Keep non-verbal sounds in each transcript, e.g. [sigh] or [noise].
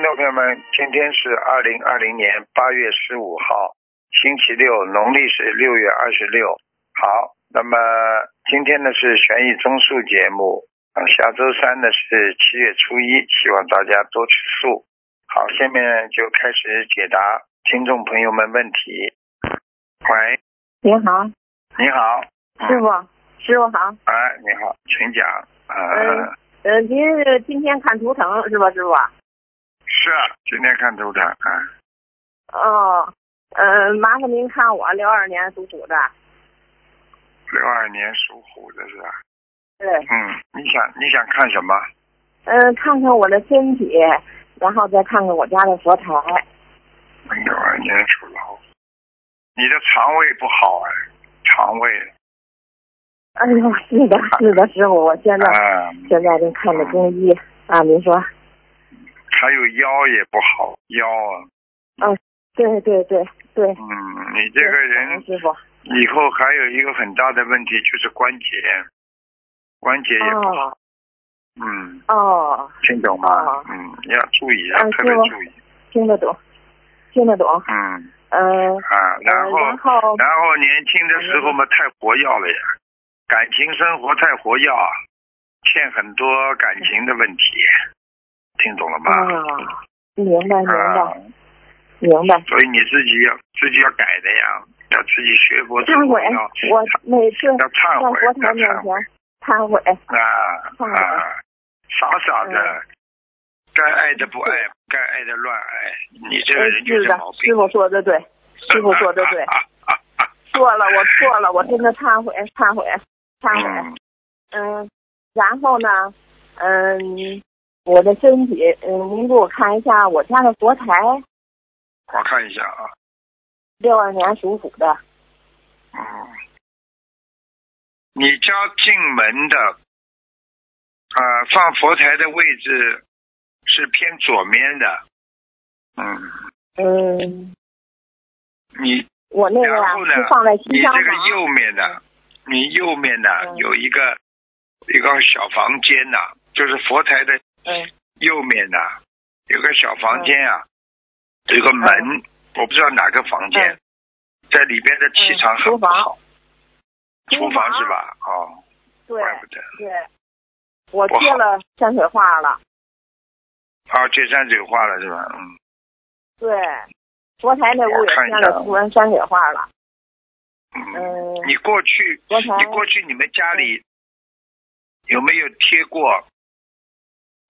好，听众朋友们，今天是二零二零年八月十五号，星期六，农历是六月二十六。好，那么今天呢是悬疑综述节目，啊，下周三呢是七月初一，希望大家多吃素。好，下面就开始解答听众朋友们问题。喂，你好，你好，师傅，师傅好。哎，你好，请讲。呃，嗯呃，您是今天看图腾是吧，师傅？是啊，今天看图的啊，哦，嗯、麻烦您看我六二年属虎的。六二年属虎的是吧？对，嗯，你想你想看什么？嗯、看看我的身体，然后再看看我家的佛台。六二年属老虎，你的肠胃不好哎，肠胃哎呦，是的，是的，师傅，我现在、啊，现在正看着中医啊，您说？还有腰也不好，腰啊，嗯对对对对。嗯，你这个人师傅。以后还有一个很大的问题就是关节，关节也不好，哦。嗯，哦，听懂吗？哦。嗯，要注意，要嗯特别注意，听得懂，听得懂。嗯。嗯、啊，然后呃然后然后年轻的时候嘛，太活跃了呀，感情生活太活跃，欠很多感情的问题，听懂了吗？啊，明白明白、啊，明白。所以你自己要自己要改的呀，要自己学佛忏悔，我每次要忏在悔，佛台面要忏悔前忏悔。啊啊，傻傻的嗯，该爱的不爱，该爱的乱爱，你这个人就是毛，病。师傅说的对，师傅说的对，[laughs] 错了，我错了，我真的忏悔，忏悔，忏悔。嗯，嗯，然后呢，嗯，我的身体，嗯，您给我看一下我家的佛台，我看一下啊，六二年属虎的，嗯，你家进门的，啊、放佛台的位置是偏左面的，嗯，嗯，你我那个放在你西厢这个，右面的，你右面的嗯。有一个一个小房间呐、就是佛台的嗯右面呐、有个小房间啊，有个门，我不知道哪个房间，嗯。在里边的气场很不好。厨厨房是？吧？哦，对怪不得。对，我贴了山水画了，啊，这山水画了是吧？嗯，对，佛台那屋也贴了图文山水画了，嗯，嗯，你过去，你过去你们家里有没有贴过，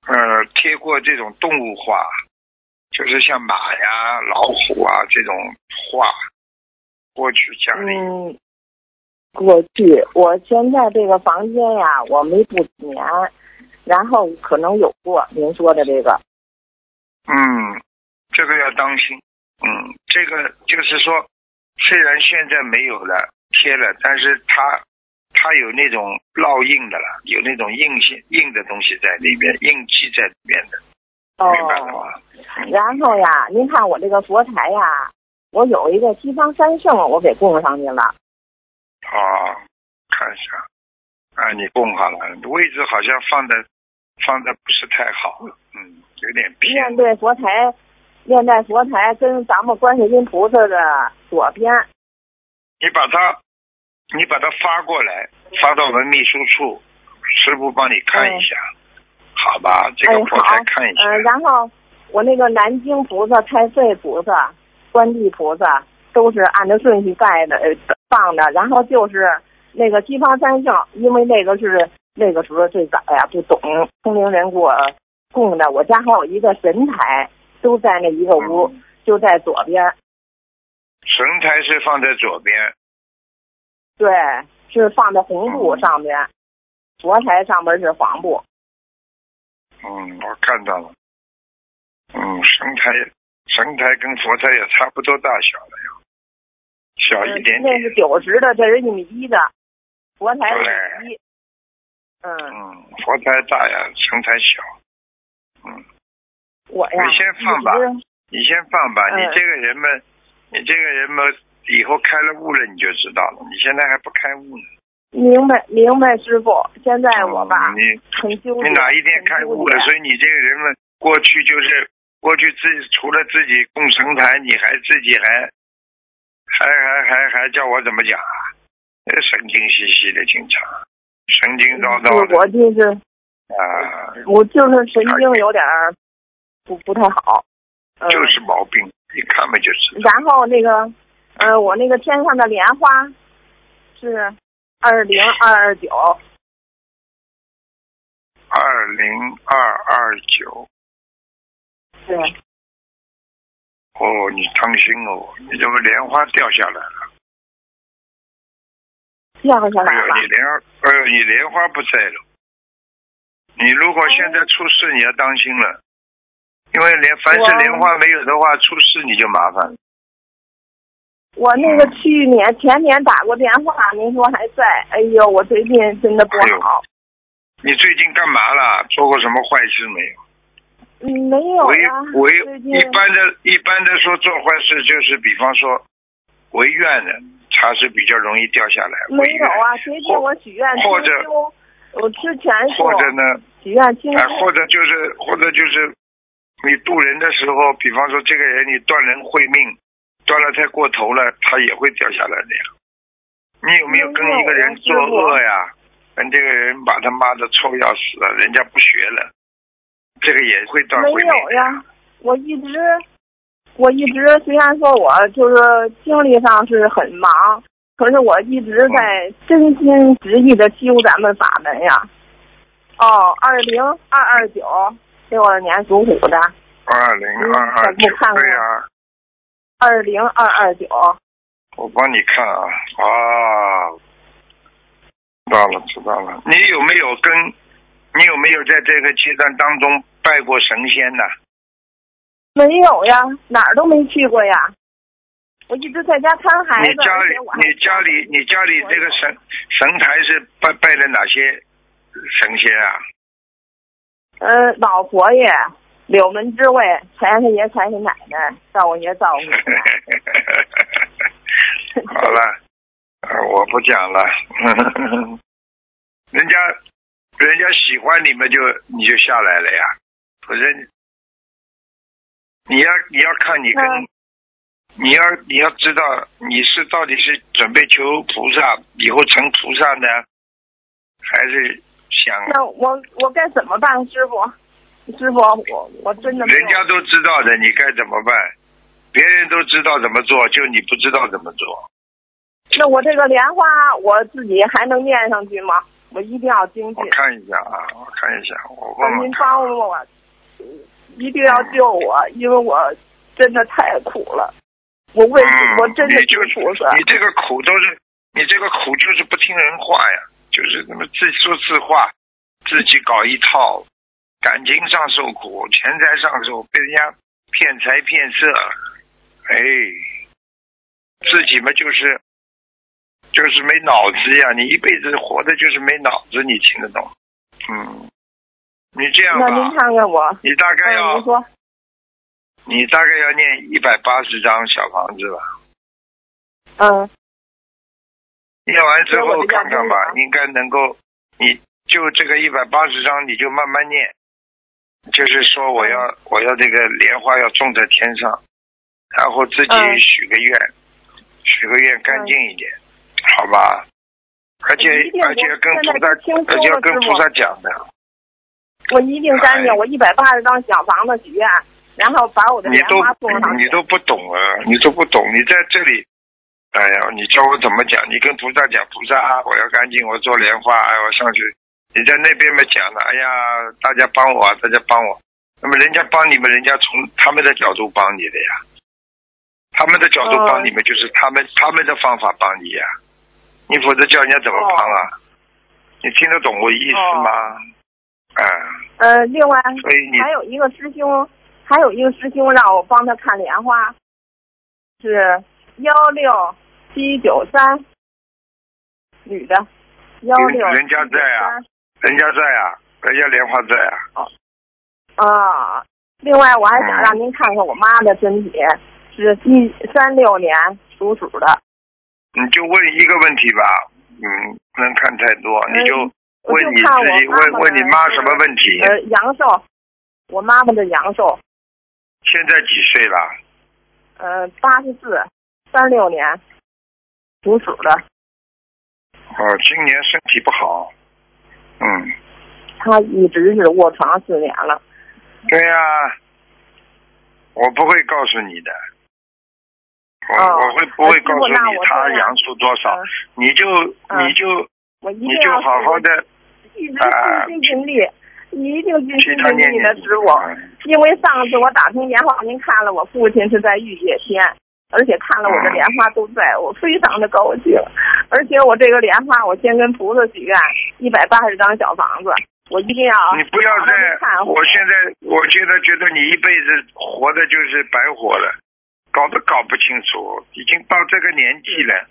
呃，贴过这种动物画，就是像马呀、老虎啊这种画？过去家里，嗯，过去我现在这个房间呀，我没住几年，然后可能有过您说的这个，嗯，这个要当心。嗯，这个就是说，虽然现在没有了贴了，但是它它有那种烙印的了，有那种印性印的东西在里边，印记在里边的，明白了哦，吗？然后呀，您看我这个佛台呀，我有一个西方三圣，我给供上去了，哦，看一下，啊，你供好了，位置好像放的放的不是太好，嗯，有点偏面。对佛台，面对佛台跟咱们观世音菩萨的左边，你把它，你把它发过来，发到我们秘书处，师傅帮你看一下，好吧？这哎个佛台好，看一下。嗯、然后我那个南京菩萨、太岁菩萨、观地菩萨都是按照顺序拜的、呃、放的，然后就是那个西方三圣，因为那个是那个时候最早呀不懂，通灵人给我供的，我家还有一个神台，都在那一个屋，嗯就在左边，神台是放在左边，对，是放在红布上边，佛台上边是黄布，嗯，我看到了。嗯，神台神台跟佛台也差不多大小了呀，小一点点。那是九十的，这是一米一的，佛台是一米一，嗯，嗯，佛台大呀，神台小。嗯，我呀，你先放吧你先放吧，嗯你这个人嘛，你这个人嘛，以后开了悟了你就知道了，你现在还不开悟呢。明白明白，师傅。现在我吧，嗯你很纠结。你哪一天开悟了？所以你这个人们，过去就是过去自己除了自己供神台，你还自己还还还还还叫我怎么讲啊？呃神经兮兮的，经常神经叨叨的我就是啊，我就是神经有点儿不不太好。嗯、就是毛病，一看嘛就知道。然后那个，呃，我那个天上的莲花是二零二二九，二零二二九，对，哦，你当心哦，你这个莲花掉下来了。掉下来哎呦，了你。莲，哎呦，你莲花不在了。你如果现在出事，你要当心了，因为莲凡是莲花没有的话，出事你就麻烦了。我那个去年前年打过电话，您说还在。哎呦，我最近真的不好。你最近干嘛了？做过什么坏事没有？嗯，没有违。违一般的一般的说做坏事就是，比方说违愿的，它是比较容易掉下来。没有啊，最近我许愿或者，我之前或者呢，许愿清啊，或者就是或者就是你渡人的时候，比方说这个人你断人慧命，断了太过头了，他也会掉下来的呀。你有没有跟一个人作恶呀？跟这个人把他妈的臭要死了，人家不学了，这个也会断没。有呀，我一直，我一直虽然说我就是精力上是很忙，可是我一直在真心实意的修咱们法门呀。哦，二零二二九，六二年属虎的，二零二二嗯九，对呀、二零二二九，我帮你看啊，啊，知道了知道了。你有没有跟，你有没有在这个阶段当中拜过神仙呢？没有呀，哪儿都没去过呀。我一直在家看孩子，你家里你家里你家里这个神神台是拜拜的哪些神仙啊？呃，老佛爷、柳门之位、财神爷、财神奶奶、灶王爷、灶王爷。好了，呃，我不讲了。[laughs] 人家人家喜欢你们就你就下来了呀，否则你要你要看你跟、嗯你要你要知道你是到底是准备求菩萨以后成菩萨呢，还是想那我我该怎么办，师傅？师傅，我我真的人家都知道的，你该怎么办？别人都知道怎么做，就你不知道怎么做。那我这个莲花我自己还能念上去吗？我一定要精进我，看一下啊，我看一下，我问问您看。帮我，一定要救我，因为我真的太苦了。我为嗯，我真的是菩萨，你这个苦都是，你这个苦就是不听人话呀，就是那么自说自话，自己搞一套，感情上受苦，钱财上受，被人家骗财骗色，哎，自己嘛就是就是没脑子呀，你一辈子活的就是没脑子，你听得懂？嗯，你这样那您吧，看看我，你大概嗯，要您说，你大概要念一百八十张小房子吧。嗯，念完之后看看吧，应该能够，你就这个一百八十章，你就慢慢念。就是说，我要、我要这个莲花要种在天上，然后自己嗯许个愿，许个愿干净一点，好吧？而且而且跟菩萨而且要跟菩萨讲的，我一定干净，哎我一百八十张小房子许愿，然后把我的你都莲花送上去。你都不懂啊，你都不懂，你在这里。哎呀，你教我怎么讲？你跟菩萨讲，菩萨啊，我要干净，我做莲花，哎，我上去。你在那边嘛讲了，哎呀，大家帮我，大家帮我。那么人家帮你们，人家从他们的角度帮你的呀，他们的角度帮你们，就是他们、他们的方法帮你呀。你否则叫人家怎么帮啊？你听得懂我意思吗？啊、呃，另外所以你还有一个师兄，还有一个师兄让我帮他看莲花，是幺六七九三，女的，幺六人家在啊人家在啊，人家莲花在啊。啊。另外，我还想嗯让您看看我妈的身体，是一三六年属鼠的，你就问一个问题吧，嗯，不能看太多，你就问你自己，问问你妈什么问题？呃，阳寿，我妈妈的阳寿，现在几岁了？呃，八十四，三六年，属鼠的。哦，今年身体不好。嗯，他一直是卧床四年了。对呀、我不会告诉你的。我、哦我会不会告诉你他阳数多少？嗯你就、嗯你就你就好好的一直啊尽心尽力，一定尽替心尽力的师傅。嗯因为上次我打通电话，您看了我父亲是在玉界天，而且看了我的莲花都在，我非常的高兴。而且我这个莲花，我先跟菩萨许愿一百八十张小房子，我一定要你不要再，我现在我现在觉得你一辈子活的就是白活了，搞都搞不清楚，已经到这个年纪了，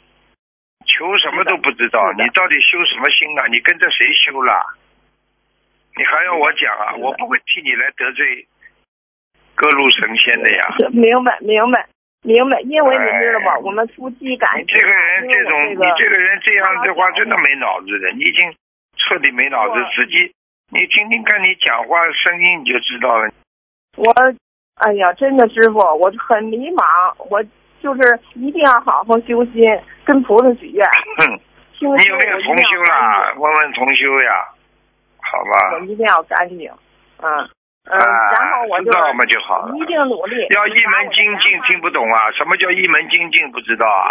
求什么都不知道你到底修什么心啊？你跟着谁修了？你还要我讲啊？我不会替你来得罪各路神仙的呀。明白明白明白，因为你知道吧，哎我们夫妻感情，你这个人这种，这个你这个人这样的话，真的没脑子的，你已经彻底没脑子我，自己你听听看你讲话声音你就知道了。我，哎呀，真的师傅，我很迷茫，我就是一定要好好修心，跟菩萨许愿。哼。你有没有重修啦？问问重修呀，好吧？我一定要干净，嗯嗯，啊然后我就知道嘛就好了一定努力。要一门精进，听不懂啊？什么叫一门精进？不知道啊？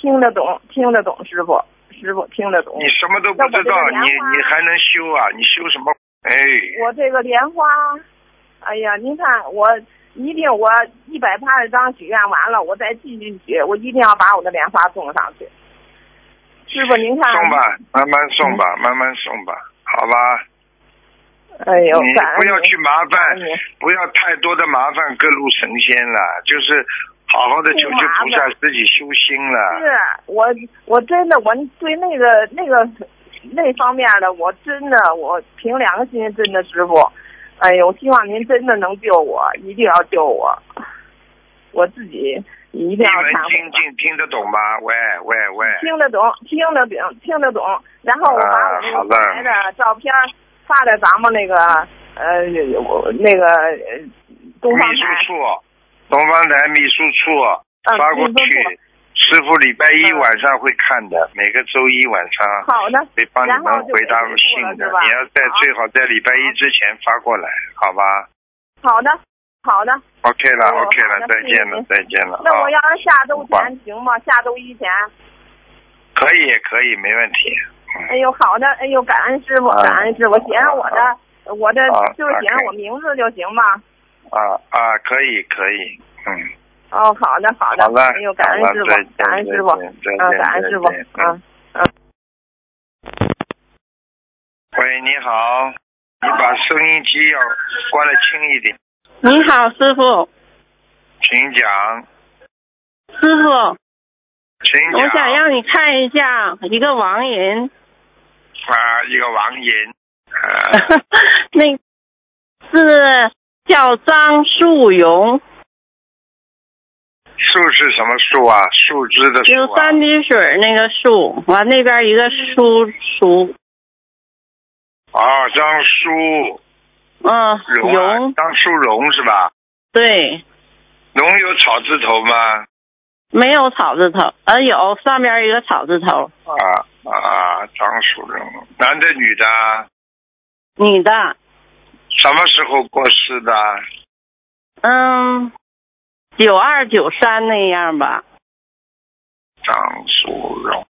听得懂，听得懂，师傅，师傅听得懂。你什么都不知道，你你还能修啊？你修什么？哎，我这个莲花，哎呀，您看我一定我一百八十张许愿完了，我再继续许，我一定要把我的莲花送上去。师傅您看，送吧，慢慢送吧，慢慢送吧，好吧？哎呦，你不要去麻烦不要太多的麻烦各路神仙了，就是好好的求求菩萨，自己修心了。是我我真的我对那个那个那方面的我真的我凭良心真的师傅，哎呦，我希望您真的能救我，一定要救我，我自己一定要忏悔精进，听得懂吗？喂喂喂，听得懂，听得懂，听得懂。然后我把我那啊好的。个本来的照片发在咱们那个呃我那个呃东方秘书，处，东方台秘书处嗯发过去，师傅礼拜一晚上会看的，每个周一晚上好的，会帮你们回答给师傅信的。你要在最好在礼拜一之前发过来，好吧好的，好的。？OK 了哦，OK 了再见了，再见了啊那我！要是下周前行吗？下周一前？可以可以，没问题。嗯。哎呦，好的，哎呦，感恩师傅，啊感恩师傅，写上我的，我的啊就是写上我名字就行吧。啊啊，可以可以，嗯，哦，好的，好的。哎呦，感恩师傅，感恩师傅，再见嗯，感恩师傅再见，嗯。喂，你好，你把收音机要关的轻一点，你好，师傅，请讲，师傅。我想让你看一下一个亡人，啊，一个王银，啊，[laughs] 那是叫张树荣，树是什么树啊？树枝的就树啊？三滴水那个树，完那边一个书书，哦，张叔嗯，荣。张树荣是吧？对，荣有草字头吗？没有草字头，呃，有上边一个草字头，啊啊，张淑荣，男的女的啊？女的，什么时候过世的？嗯，九二九三那样吧，张淑荣。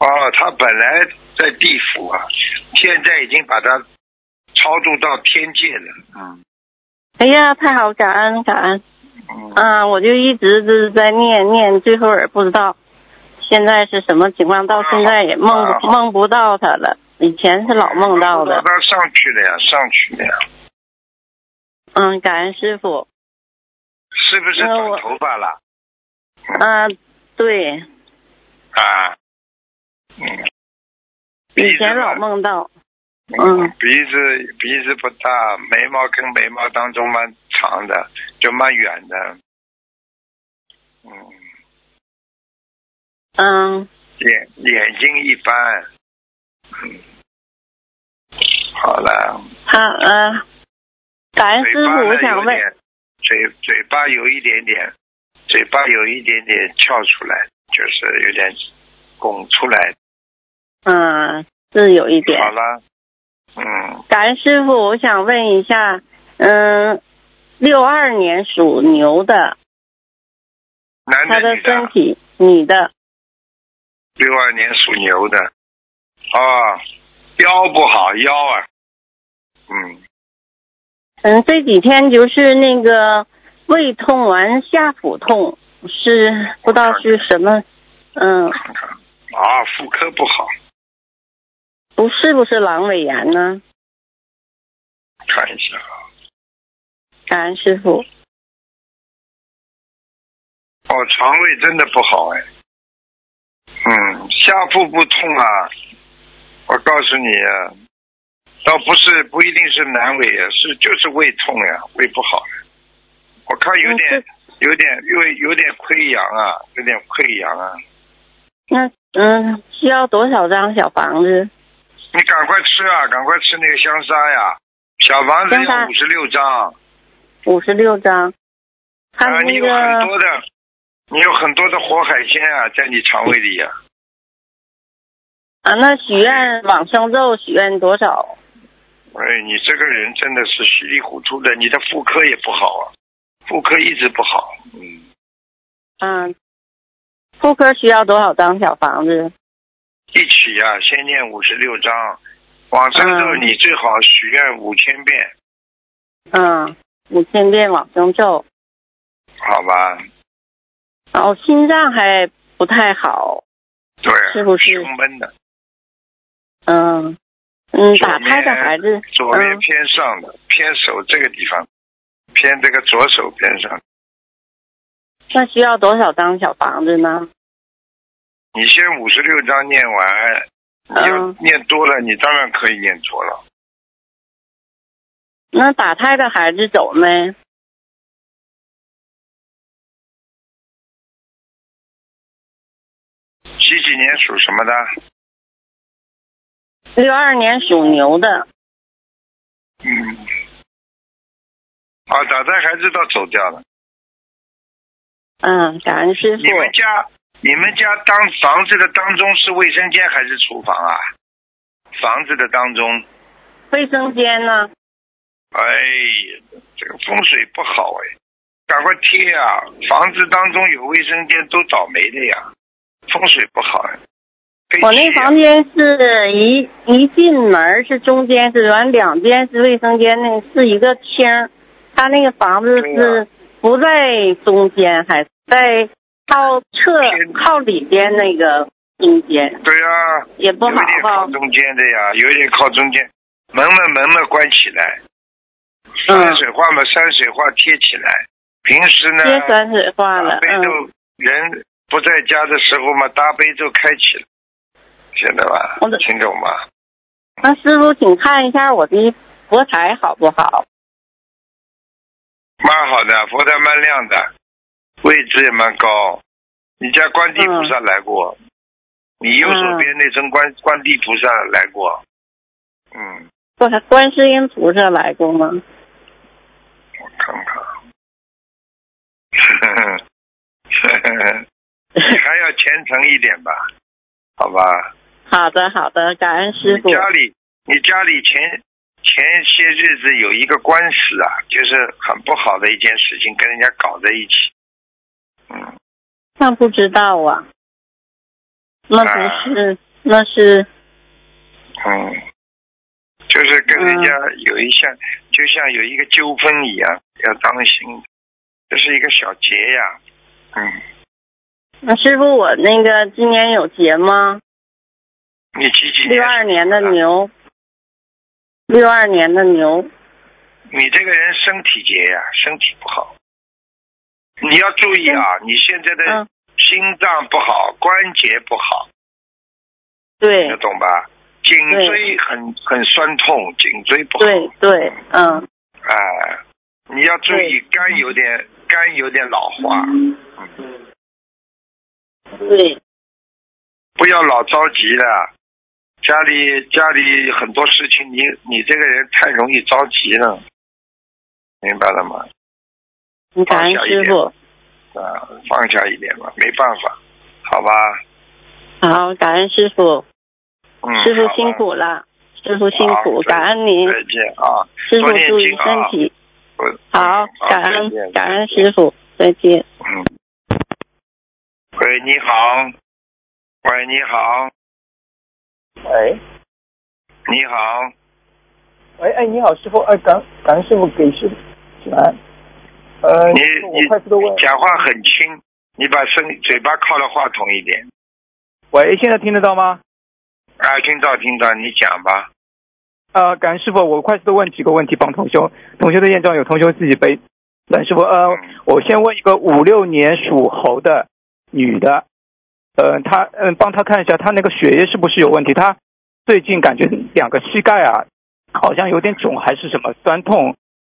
哦，他本来在地府啊，现在已经把他超度到天界了。嗯哎呀，太好，感恩感恩，嗯。嗯，我就一直就是在念念，最后也不知道现在是什么情况，到现在也梦啊梦不到他了。以前是老梦到的。他上去了呀，上去了呀，嗯，感恩师傅。是不是短那我头发了？嗯、对，啊，嗯，以前老，梦到。嗯，鼻子鼻子不大，眉毛跟眉毛当中蛮长的，就蛮远的，嗯，嗯，眼眼睛一般，嗯，好了，他呃，感恩师傅，嘴巴呢我想问，嘴嘴巴有一点点，嘴巴有一点点翘出来，就是有点拱出来。嗯，是有一点。好了，嗯，感恩师傅，我想问一下，嗯，六二年属牛的，他的男的女的？身体，女的，六二年属牛的，啊，腰不好，腰啊，嗯，嗯，这几天就是那个胃痛完下腹痛，是不知道是什么，嗯，啊，妇科不好，不是不是阑尾炎呢？看一下啊，感恩师傅，哦，肠胃真的不好哎，嗯，下腹部痛啊，我告诉你啊，倒不是不一定是阑尾啊，是就是胃痛呀，胃不好，我看有点、嗯有点有有点溃疡啊，有点溃疡啊，那嗯，需要多少张小房子？你赶快吃啊，赶快吃那个香砂呀，小房子香沙要五十六张。五十六张。他啊，你有很多的，你有很多的活海鲜啊，在你肠胃里呀、啊，那许愿往生咒许愿多少？哎，你这个人真的是稀里糊涂的，你的妇科也不好啊，妇科一直不好。嗯，嗯，妇科需要多少张小房子？一起啊，先念五十六章，往生咒嗯你最好许愿五千遍，嗯，五千遍往生咒。好吧？然后心脏还不太好，对，是不是胸闷的，嗯嗯，打胎的孩子，左面嗯偏上的，偏手这个地方，偏这个左手边上。那需要多少张小房子呢？你先五十六章念完，你要嗯念多了，你当然可以念多了。那打胎的孩子走没？几几年属什么的？六二年属牛的，嗯，啊，打胎孩子倒走掉了。嗯，感恩师傅你。们家，你们家当房子的当中是卫生间还是厨房啊？房子的当中，卫生间呢？哎呀，这个风水不好哎，赶快贴啊！房子当中有卫生间都倒霉的呀，风水不好哎。我那房间是一一进门是中间是完，两边是卫生间，那是一个厅儿。他那个房子是不在中间，还在靠侧靠里边那个中间，对啊，也不好有点靠。中间的呀，有点靠中间，门门门嘛关起来，嗯山水画嘛山水画贴起来。平时呢，贴山水画了大，悲咒嗯，人不在家的时候嘛，大悲咒开启了，晓得吧？听懂吗？那师傅，请看一下我的佛台好不好？蛮好的，佛台蛮亮的，位置也蛮高。你家观地菩萨来过，你右手边那尊观观地菩萨来过，嗯，观观世音菩萨来过吗？我看看，呵呵呵还要虔诚一点吧，好吧？好的，好的，感恩师傅你。家里，你家里前前些日子有一个官司啊，就是很不好的一件事情，跟人家搞在一起。嗯，那不知道啊，那不是，那是，嗯，就是跟人家有一项，就像有一个纠纷一样，要当心。这是一个小结呀，嗯，那师傅，我那个今年有节吗？你几几年？六二年的。牛，六二年的牛，你这个人身体结呀，身体不好。你要注意啊，你现在的嗯，心脏不好，关节不好，对你懂吧？颈椎很很酸痛，颈椎不好。对对，嗯，哎、你要注意肝有点肝有点老化，嗯，对，不要老着急了。家里家里很多事情，你你这个人太容易着急了。明白了吗？感恩师傅。啊，放下一点吧，没办法，好吧。好，感恩师傅。嗯。师傅辛苦了，师傅辛苦，感恩您。再见啊！师傅注意身体。好，感恩感恩师傅，再见。嗯。喂，你好。喂，你好。喂。你好。喂，哎，你好，师傅，哎，感感恩师傅给师傅安。呃，你你讲话很轻，你把声嘴巴靠了话筒一点。喂，现在听得到吗？啊，听到听到，你讲吧。呃，感恩师傅，我快速的问几个问题，帮同修。同修的验证有同修自己背。感恩师傅，呃，我先问一个五六年属猴的女的，呃，她嗯，帮她看一下，她那个血液是不是有问题？她最近感觉两个膝盖啊，好像有点肿，还是什么酸痛，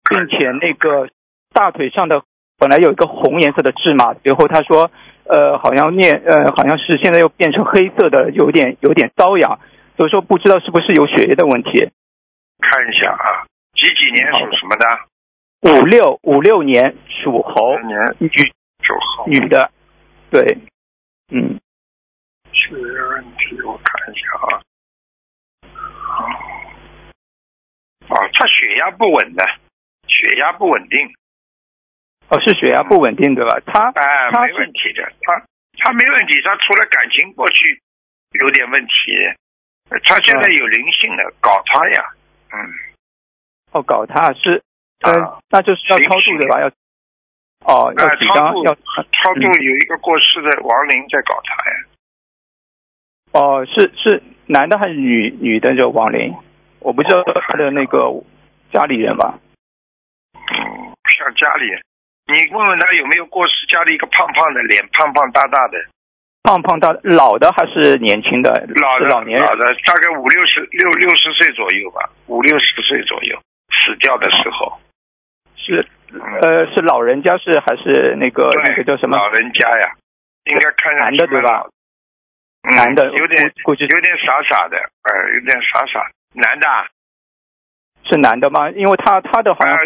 并且那个。大腿上的本来有一个红颜色的痣嘛，随后他说，呃，好像念，呃，好像是现在又变成黑色的，有点有点瘙痒，所以说不知道是不是有血液的问题。看一下啊，几几年属什么的？五六五六年属猴，年女属猴，女的，对，嗯。血液问题，我看一下啊。啊，他血压不稳的，血压不稳定。哦，是血压不稳定对吧？他哎，没问题的，他他没问题，他除了感情过去有点问题，他现在有灵性的，搞他呀，嗯，哦，搞他是，啊，那就是要超度对吧？要，哦，要超度，要超度有一个过世的亡灵在搞他呀。哦，是是男的还是女女的叫亡灵？我不知道他的那个家里人吧？嗯，像家里。你问问他有没有过世，家里一个胖胖的脸，胖胖大大的，胖胖大，老的还是年轻的？老的，老年人，老的，大概五六十六六十岁左右吧，五六十岁左右死掉的时候，是呃是老人家是还是那个那个叫什么？老人家呀，应该看男的对吧？男的有点估计有点傻傻的，呃，有点傻傻，男的，是男的吗？因为他他的好像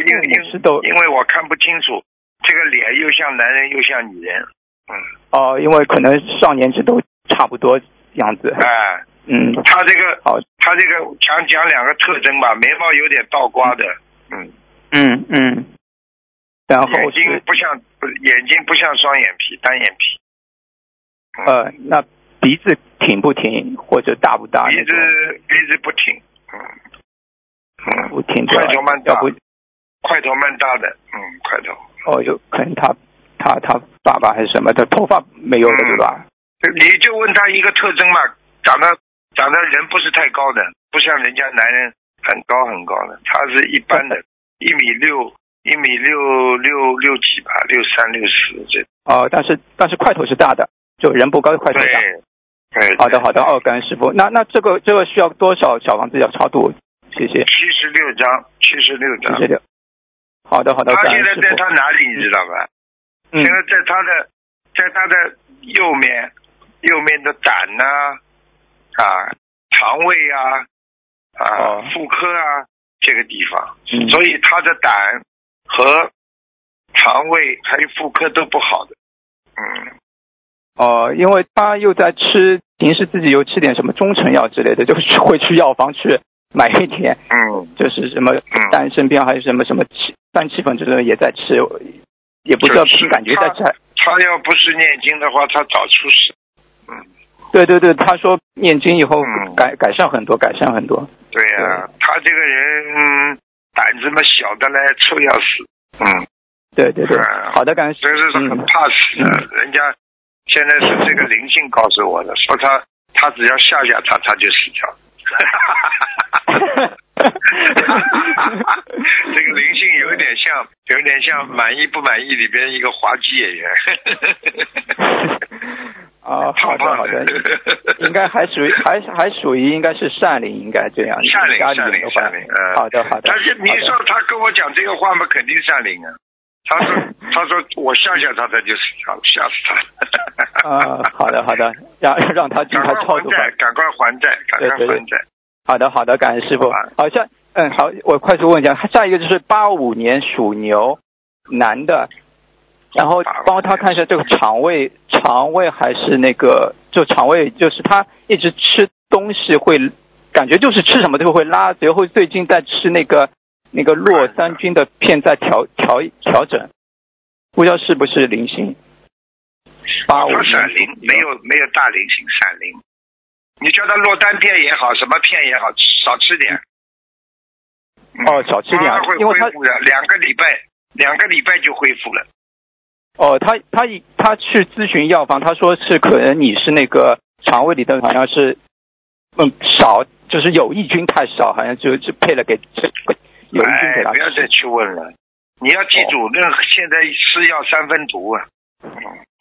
是都因为我看不清楚。这个脸又像男人又像女人，嗯，哦，因为可能上年纪都差不多样子，哎，嗯，他这个，哦，他这个讲讲两个特征吧，眉毛有点倒刮的，嗯。嗯嗯，然后眼睛不像，眼睛不像双眼皮，单眼皮，呃，那鼻子挺不挺或者大不大？鼻子鼻子不挺，嗯。嗯，不挺，块头蛮大，不，块头蛮大的，嗯，块头。哦，有可能他他他爸爸还是什么的头发没有了对吧？你就问他一个特征嘛，长得长得人不是太高的，不像人家男人很高很高的，他是一般的，[laughs] 一米六一米六六六几吧，六三六四这。哦，但是但是块头是大的，就人不高，块头大。对，好的好的，哦，感恩师傅。那那这个这个需要多少小房子要超度？谢谢。七十六张，七十六张。七十六。好的，好的。他现在在他哪里，你知道吧？现在在他的，在他的右面，右面的胆呐，啊，肠胃啊，啊，妇科啊，这个地方。所以他的胆和肠胃还有妇科都不好的。嗯。哦，因为他又在吃，平时自己又吃点什么中成药之类的，就是 [laughs] 会去药房去买一点。嗯。就是什么丹参片，还是什么什么气。三七粉这种也在吃，也不知道凭感觉在吃。他要不是念经的话，他早出事。嗯，对对对，他说念经以后改改善很多，改善很多。对呀，他这个人胆子嘛小的嘞，臭要死。嗯，对对对，好的，感谢。真是很怕死的，人家现在是这个灵性告诉我的，说他他只要吓吓他，他就死掉。[laughs] [laughs] 这个灵性有点像，有点像满意不满意里边一个滑稽演员。啊，[laughs] 好的好的，应该还属于还还属于应该是善灵，应该这样。善灵善灵善灵，嗯，好的好的。但是你说他跟我讲这个话嘛，肯定善灵啊。他说 [laughs] 他说我吓吓他，他就死了，吓死他。啊，好的好的，让让他尽快超度赶快还债，赶快还债，赶快还债。好的好的，感恩师傅。好像。嗯，好，我快速问一下，下一个就是八五年属牛男的，然后帮他看一下这个肠胃，肠胃还是那个，就肠胃就是他一直吃东西会感觉就是吃什么都会拉，然后最近在吃那个那个洛三菌的片在调调调整，不知道是不是零星。八五他闪灵没有没有大零星闪灵，你叫他落单片也好，什么片也好，少吃点。嗯哦少吃点因为他恢复的，两个礼拜，两个礼拜就恢复了。哦，他他一他去咨询药房，他说是可能你是那个肠胃里的好像是嗯少，就是有益菌太少，好像就就配了给这个有益菌给哎，他不要再。去问了。你要记住，任何现在吃药三分毒啊。嗯，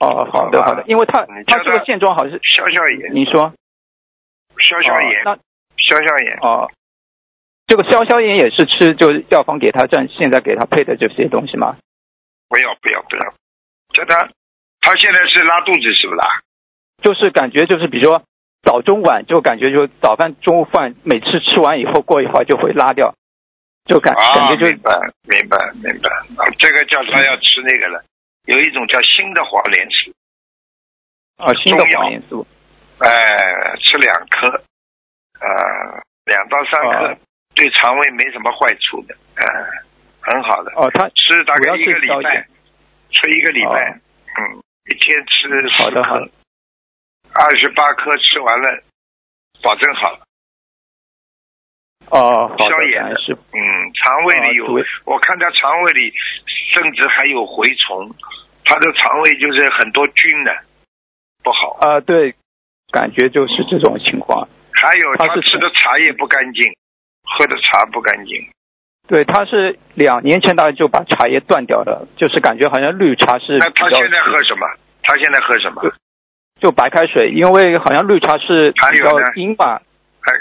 哦，好的好的，因为他他这个现状好像是消消炎，你说消消炎，消消炎。哦，这个消消炎也是吃就是药方给他这样现在给他配的这些东西吗？不要不要不要，叫他，他现在是拉肚子是不啦？就是感觉就是比如说早中晚就感觉就早饭中午饭每次吃完以后过一会儿就会拉掉，就感啊，感觉就明白明白明白。啊，这个叫他要吃那个了，有一种叫新的黄连素，啊新的黄连素。哎，吃两颗，呃，两到三颗，哦对肠胃没什么坏处的，呃，很好的。哦，他吃大概一个礼拜吃一个礼拜，哦嗯，一天吃四颗，二十八颗吃完了，保证好了。哦，消炎的感恩师傅。嗯，肠胃里有，哦我看他肠胃里甚至还有蛔虫，他的肠胃就是很多菌的，不好。啊，对，感觉就是这种情况。还有他他是吃的茶叶不干净，喝的茶不干净。对，他是两年前大概就把茶叶断掉了，就是感觉好像绿茶是他现在喝什么？他现在喝什么？就白开水，因为好像绿茶是比较还有呢阴吧。还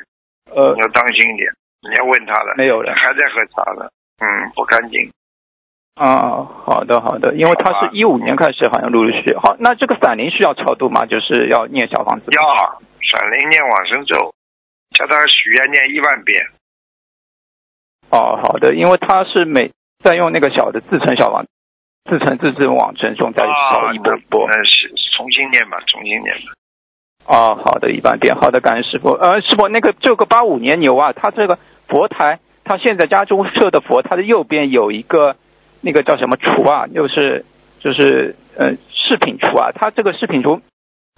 呃你，要当心一点，你要问他了。没有了还在喝茶呢。嗯，不干净。啊，好的好的，因为他是一五年开始好像陆陆续续。好，那这个散灵需要超度吗？就是要念小房子吗。要散灵念往生咒，叫他许愿念一万遍。哦，好的，因为他是每在用那个小的自成小房，自成自制往生中再烧啊，一波一波。那是重新念吧，重新念吧。哦，好的，一万遍，好的，感恩师傅。呃，师傅，那个这个八五年牛啊，它这个佛台，它现在家中设的佛，它的右边有一个那个叫什么橱啊，就是就是呃饰品橱啊，它这个饰品橱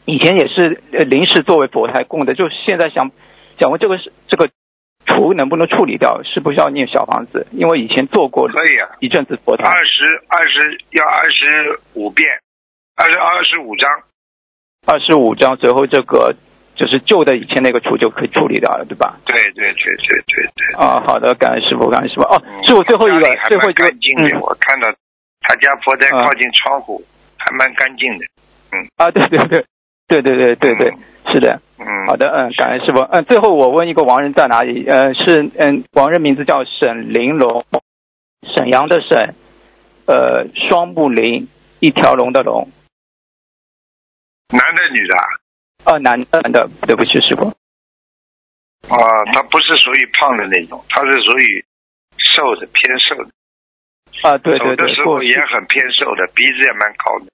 以前也是呃临时作为佛台供的，就现在想想问这个是这个厨能不能处理掉，是不是要念小房子？因为以前做过可以啊，一阵子佛台。二十二十要二十五遍，二十二十五章。二十五张，最后这个就是旧的以前那个处就可以处理掉了，对吧？对对对对对对。啊，好的，感恩师傅，感恩师傅。哦，嗯师傅最后一个最后一个，干净的，嗯，我看到他家佛台啊靠近窗户，还蛮干净的。嗯啊，对对对，对对对对对，是的，嗯，好的，嗯，感恩师傅。嗯，最后我问一个亡人在哪里？呃，是嗯，亡人名字叫沈玲珑，沈阳的沈，呃，双木林，一条龙的龙，男的女的啊？啊，男的，男的，对不起，师傅。啊，他不是属于胖的那种，他是属于瘦的，偏瘦的。啊，对对走的对，时候过也很偏瘦的，鼻子也蛮高的。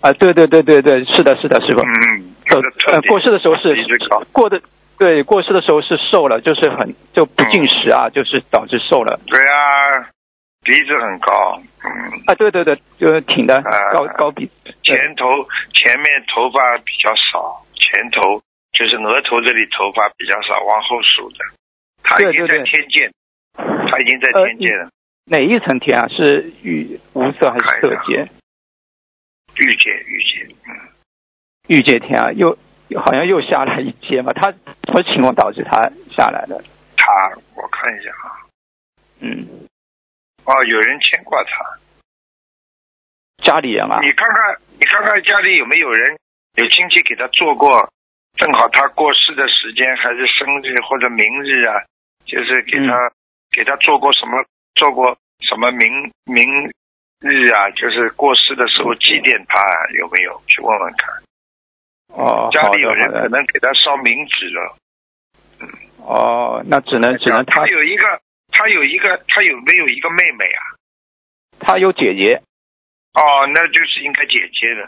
啊，对对对对对，是的，是的，师傅。嗯，走这个特呃，过世的时候是高。过的，对，过世的时候是瘦了，就是很就不进食啊，就是导致瘦了。对啊，鼻子很高，嗯，啊，对对对，就是挺的，啊高高鼻。前头前面头发比较少，前头就是额头这里头发比较少，往后数的。他已经在天界，他已经在呃天界了，哪一层天啊？是玉无色还是色界？玉界玉界，嗯，玉界天啊，又又好像又下来一阶嘛。他什么情况导致他下来的？他我看一下啊，嗯，哦，有人牵挂他，家里人啊。你看看你看看家里有没有人有亲戚给他做过，正好他过世的时间还是生日或者明日啊，就是给他、嗯给他做过什么做过什么明明日啊，就是过世的时候祭奠他啊，有没有？去问问看。哦，家里有。人可能给他烧冥纸了。哦，那只能只能他他有一个，他有一个，他有没有一个妹妹啊？他有姐姐，哦，那就是应该姐姐的。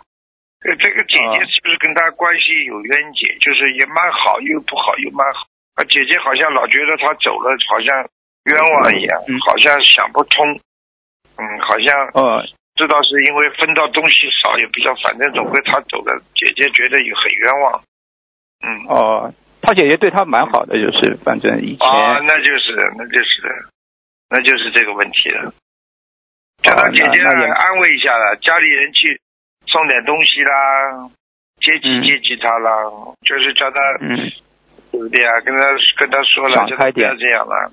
呃，这个姐姐哦是不是跟他关系有冤结？就是也蛮好，又不好，又蛮好。啊，姐姐好像老觉得他走了，好像冤枉一样，嗯好像想不通。嗯，好像呃，知道是因为分到东西少，也不知道，反正总归他走了，姐姐觉得也很冤枉。嗯，哦，他姐姐对他蛮好的，就是反正以前，啊，那就是，那就是，那就是这个问题了。叫他哦姐姐安慰一下了，家里人去送点东西啦，接济嗯接济他啦，就是叫他，嗯，对不对啊？跟他跟他说了，想开叫他不要这样了。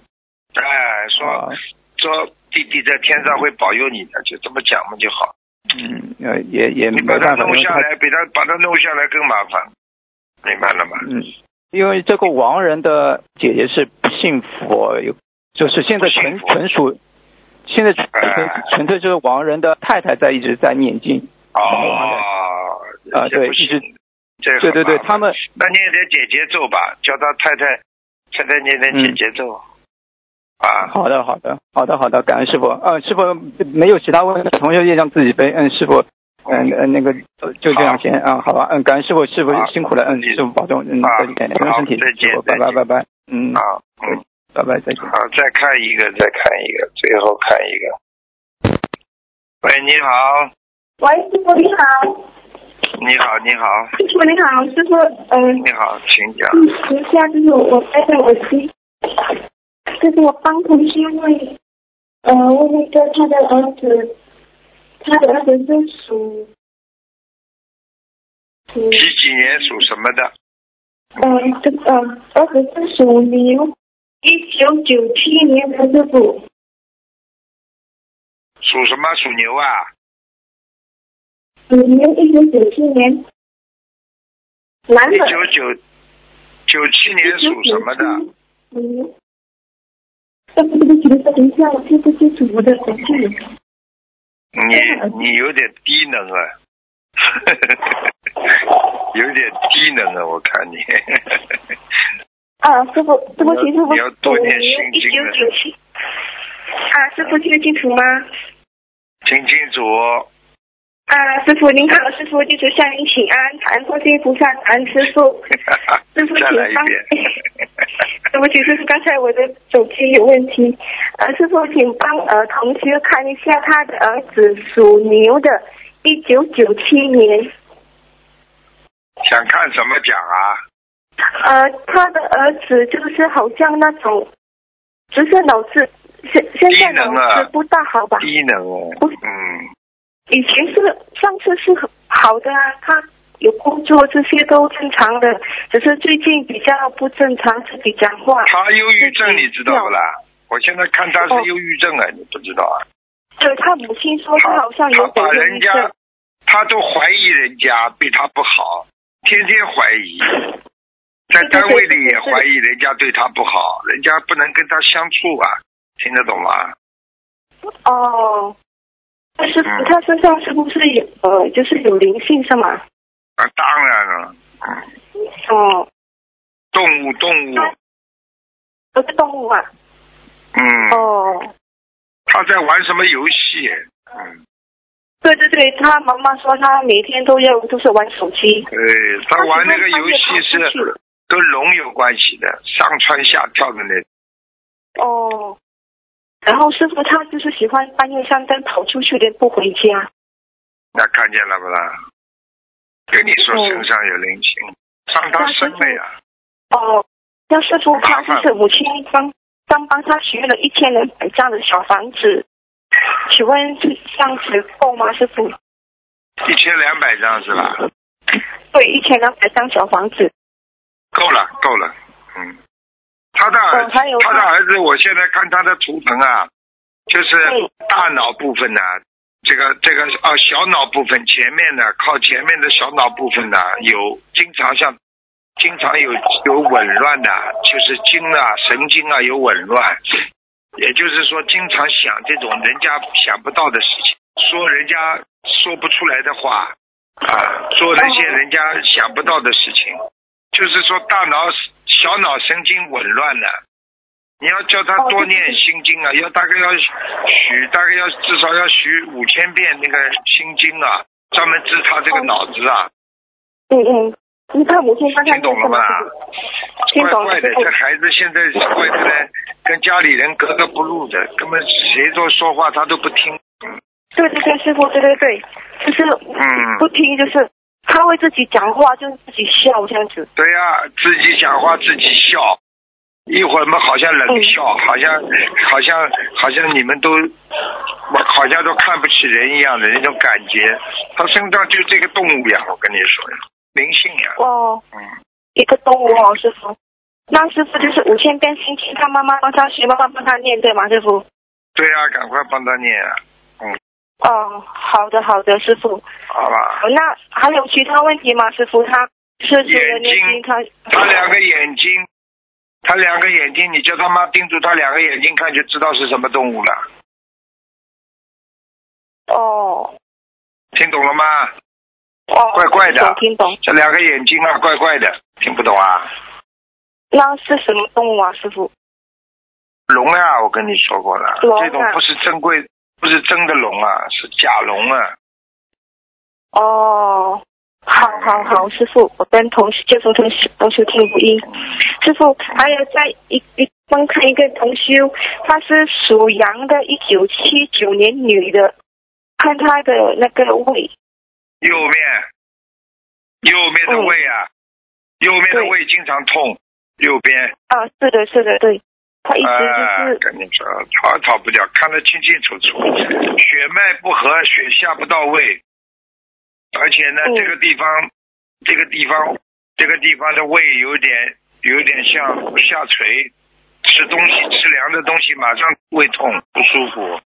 哎，说、哦说弟弟在天上会保佑你的，就这么讲嘛就好。嗯，呃，也也你把他没办法，因为他弄下来，比他把他弄下来更麻烦，明白了吗？嗯，因为这个亡人的姐姐是不信佛，有就是现在纯纯属，现在纯哎纯粹就是亡人的太太在一直在念经。哦，啊对一直这对对对，他们那念点姐姐咒吧，叫他太太太太念点姐姐咒。啊，好的好的好的好的，感恩师傅。嗯，师傅没有其他问题，同学也让自己背。嗯，师傅，嗯嗯那个呃就这样先啊，好吧。嗯，感恩师傅，师傅辛苦了。嗯，师傅保重。嗯，啊再见，保重身体。师傅拜拜拜拜。嗯，好，嗯，拜拜再见。好，再看一个，再看一个，最后看一个。喂，你好，喂，师傅你好，你好，你好，师傅你好，师傅，嗯、你好，请讲。嗯，等一下，就是我戴着耳机，就是我帮同学问，呃，问那个他的儿子，他的儿子是属，属，几几年属什么的？嗯，这个呃，儿子是属牛，一九九七年的师傅，属什么？属牛啊？属牛，一九九七年，男一，九九九七年属什么的？嗯，呃，对不起，等一下，我听不清楚我的手机。你你有点低能啊，[laughs] 有点低能啊，我看你。啊，师傅，对不起，师傅，一九九七。啊，师傅听得清楚吗？听清楚，啊，师傅您好，师傅弟子向您请安，感恩观世音菩萨，感恩师傅。[laughs] 师傅请帮。对不起，师傅，刚才我的手机有问题。呃，师傅，请帮呃同学看一下他的儿子属牛的，一九九七年。想看什么奖啊？呃，他的儿子就是好像那种，只是脑子现现在脑子不大好吧？低能哦，不嗯，以前是上次是很好的啊，他有工作这些都正常的，只是最近比较不正常，自己讲话。他忧郁症你知道不啦？我现在看他哦是忧郁症啊，你不知道啊？对他母亲说他好像他有点把人家忧郁症。，他都怀疑人家对他不好，天天怀疑，在单位里也怀疑人家对他不好，人家不能跟他相处啊，听得懂吗？哦，但是嗯他身上是不是有呃，就是有灵性是吗？啊，当然了，哦，动物动物，都是动物啊。嗯，哦，他在玩什么游戏？嗯，对对对，他妈妈说他每天都要都是玩手机。对，他玩那个游戏是跟龙有关系的，上蹿下跳的那种。哦，然后师傅他就是喜欢半夜三更跑出去的，不回家。那看见了不啦？跟你说哦身上有灵性，上他身了呀。哦，那师傅他就是母亲刚刚帮他许愿了一千两百张的小房子，请问是这样子够吗，师傅？一千两百张是吧？对，一千两百张小房子。够了，够了。嗯，他的他的儿子，我现在看他的图腾啊，就是大脑部分呢、这个这个哦，小脑部分前面的，靠前面的小脑部分呢，有经常像经常有有紊乱的，就是经啊神经啊有紊乱，也就是说经常想这种人家想不到的事情，说人家说不出来的话啊，做那些人家想不到的事情，就是说大脑小脑神经紊乱了。你要叫他哦多念心经啊，要大概要许，大概要至少要许五千遍那个心经啊，专门治他这个哦脑子啊。嗯嗯，你看母亲刚才听懂了吗？听懂了，怪怪的这孩子现在怪的嘞，跟家里人格格不入的，根本谁都说话他都不听。嗯对对对，师傅，对对对，就是嗯不听，就是他会自己讲话，就是自己笑这样子。对呀、自己讲话自己笑，一会儿嘛好像冷笑，好像好像好像你们都，我好像都看不起人一样的那种感觉。他身上就这个动物呀，我跟你说呀，灵性呀，哦，嗯，一个动物哦，师傅。那师傅就是五千遍心经，他妈妈帮他学，妈妈帮他念，对吗，师傅？对呀、赶快帮他念啊，哦，好的好的，师傅。好吧？那还有其他问题吗，师傅？他是除了念经，他他两个眼睛，他两个眼睛，你叫他妈盯住他两个眼睛看，就知道是什么动物了。哦听懂了吗？哦，怪怪的听懂。这两个眼睛啊，怪怪的，听不懂啊？那是什么动物啊，师傅？龙啊，我跟你说过了，这种不是珍贵，不是真的龙啊，是假龙啊。哦，好好好，师傅，我跟同事接触同事同修听录音。师傅，还有在一一帮看一个同修，他是属羊的，一九七九年女的，看他的那个胃。右面，右面的胃啊，右面的胃经常痛，右边，啊，是的，是的，对，她一直啊，就是，跟你说，逃也逃不掉，看得清清楚楚，血脉不和，血下不到位，而且呢，嗯这个地方，这个地方，这个地方的胃有点，有点像下垂，吃东西吃凉的东西，马上胃痛不舒服。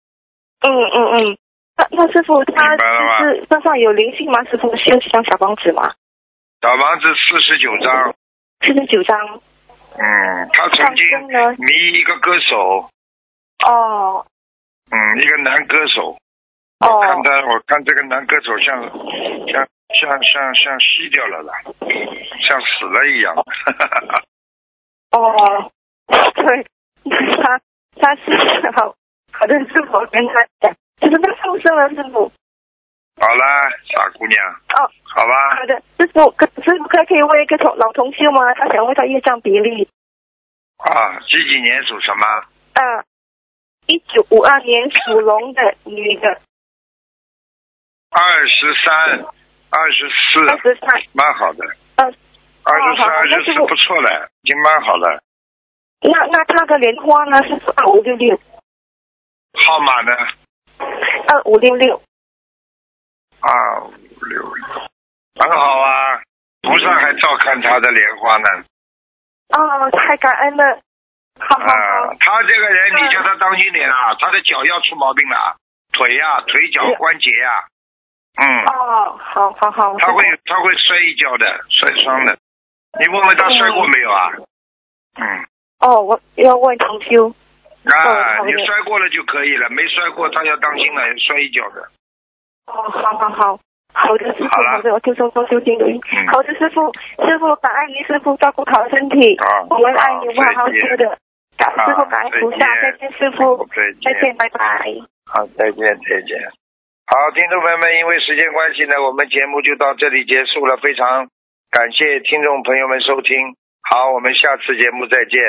嗯嗯嗯。那那师傅，他明白了吗就是身上有灵性吗？师傅需要几张小房子吗？小房子四十九张，四十九张。嗯，他曾经迷一个歌手，哦。嗯，一个男歌手，我看哦他，我看这个男歌手像像像像像吸掉了的，像死了一样。哦，对，他他是好好的是我跟他讲，就是他放生了师傅。好啦，傻姑娘，哦，好吧好，的，师傅，可师傅可以可以问一个同老同学吗？他想问他业障比例。啊，几几年属什么？嗯，一九五二年属龙的女的，二十三，二十四二，十三。蛮好的，呃，二十三、二十四不错了，已经蛮好了。那那他的莲花呢？是二五六六，号码呢？二五六六。二五六六，很好啊，菩萨还照看他的莲花呢。哦，太感恩了。好好啊好，，他这个人，嗯你叫他当心点啊，他的脚要出毛病了，腿呀、腿脚关节呀、嗯，哦，好好好。他会他会摔一跤的，摔伤的。你问问他摔过没有啊？嗯，哦，我要问同修。啊，你摔过了就可以了，没摔过他要当心了，摔一跤的。哦，好好好，好的师傅，好的，我听说多修心录音。嗯好的，师傅，师傅感恩你，师傅照顾好身体，啊我们爱你，好我们好好的。感啊师傅感恩菩萨，再见，师傅，再见，拜拜。好，再见，再见。好，听众朋友们，因为时间关系呢，我们节目就到这里结束了。非常感谢听众朋友们收听，好，我们下次节目再见。